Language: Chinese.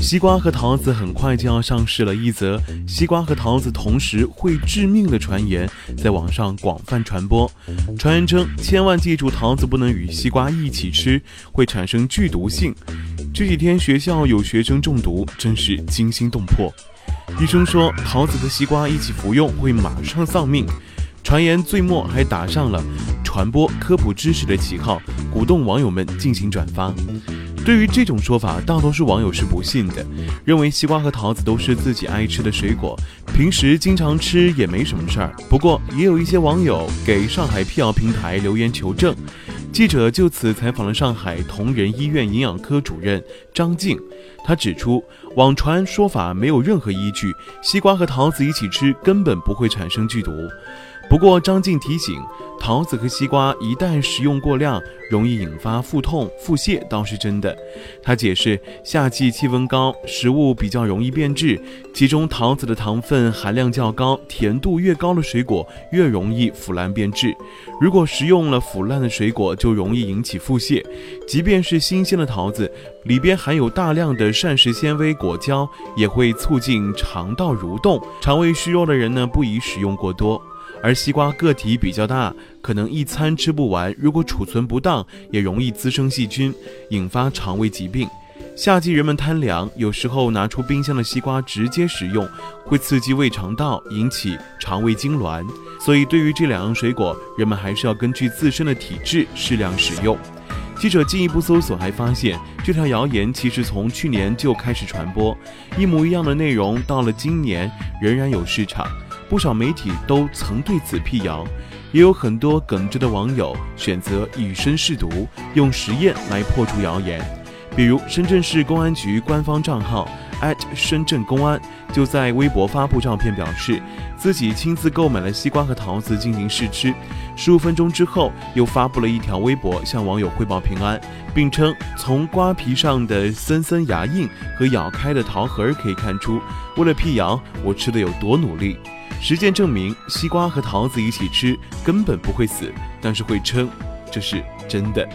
西瓜和桃子很快就要上市了。一则西瓜和桃子同时会致命的传言在网上广泛传播。传言称，千万记住桃子不能与西瓜一起吃，会产生剧毒性。这几天学校有学生中毒，真是惊心动魄。医生说，桃子和西瓜一起服用会马上丧命。传言最末还打上了传播科普知识的旗号，鼓动网友们进行转发。对于这种说法，大多数网友是不信的，认为西瓜和桃子都是自己爱吃的水果，平时经常吃也没什么事儿。不过，也有一些网友给上海辟谣平台留言求证。记者就此采访了上海同仁医院营养科主任张静，他指出，网传说法没有任何依据，西瓜和桃子一起吃根本不会产生剧毒。不过，张静提醒，桃子和西瓜一旦食用过量，容易引发腹痛、腹泻，倒是真的。他解释，夏季气温高，食物比较容易变质，其中桃子的糖分含量较高，甜度越高的水果越容易腐烂变质。如果食用了腐烂的水果，就容易引起腹泻。即便是新鲜的桃子，里边含有大量的膳食纤维果胶，也会促进肠道蠕动。肠胃虚弱的人呢，不宜食用过多。而西瓜个体比较大，可能一餐吃不完。如果储存不当，也容易滋生细菌，引发肠胃疾病。夏季人们贪凉，有时候拿出冰箱的西瓜直接食用，会刺激胃肠道，引起肠胃痉挛。所以，对于这两样水果，人们还是要根据自身的体质适量食用。记者进一步搜索，还发现这条谣言其实从去年就开始传播，一模一样的内容，到了今年仍然有市场。不少媒体都曾对此辟谣，也有很多耿直的网友选择以身试毒，用实验来破除谣言。比如，深圳市公安局官方账号深圳公安就在微博发布照片，表示自己亲自购买了西瓜和桃子进行试吃。十五分钟之后，又发布了一条微博向网友汇报平安，并称从瓜皮上的森森牙印和咬开的桃核可以看出，为了辟谣，我吃的有多努力。实践证明，西瓜和桃子一起吃根本不会死，但是会撑，这是真的。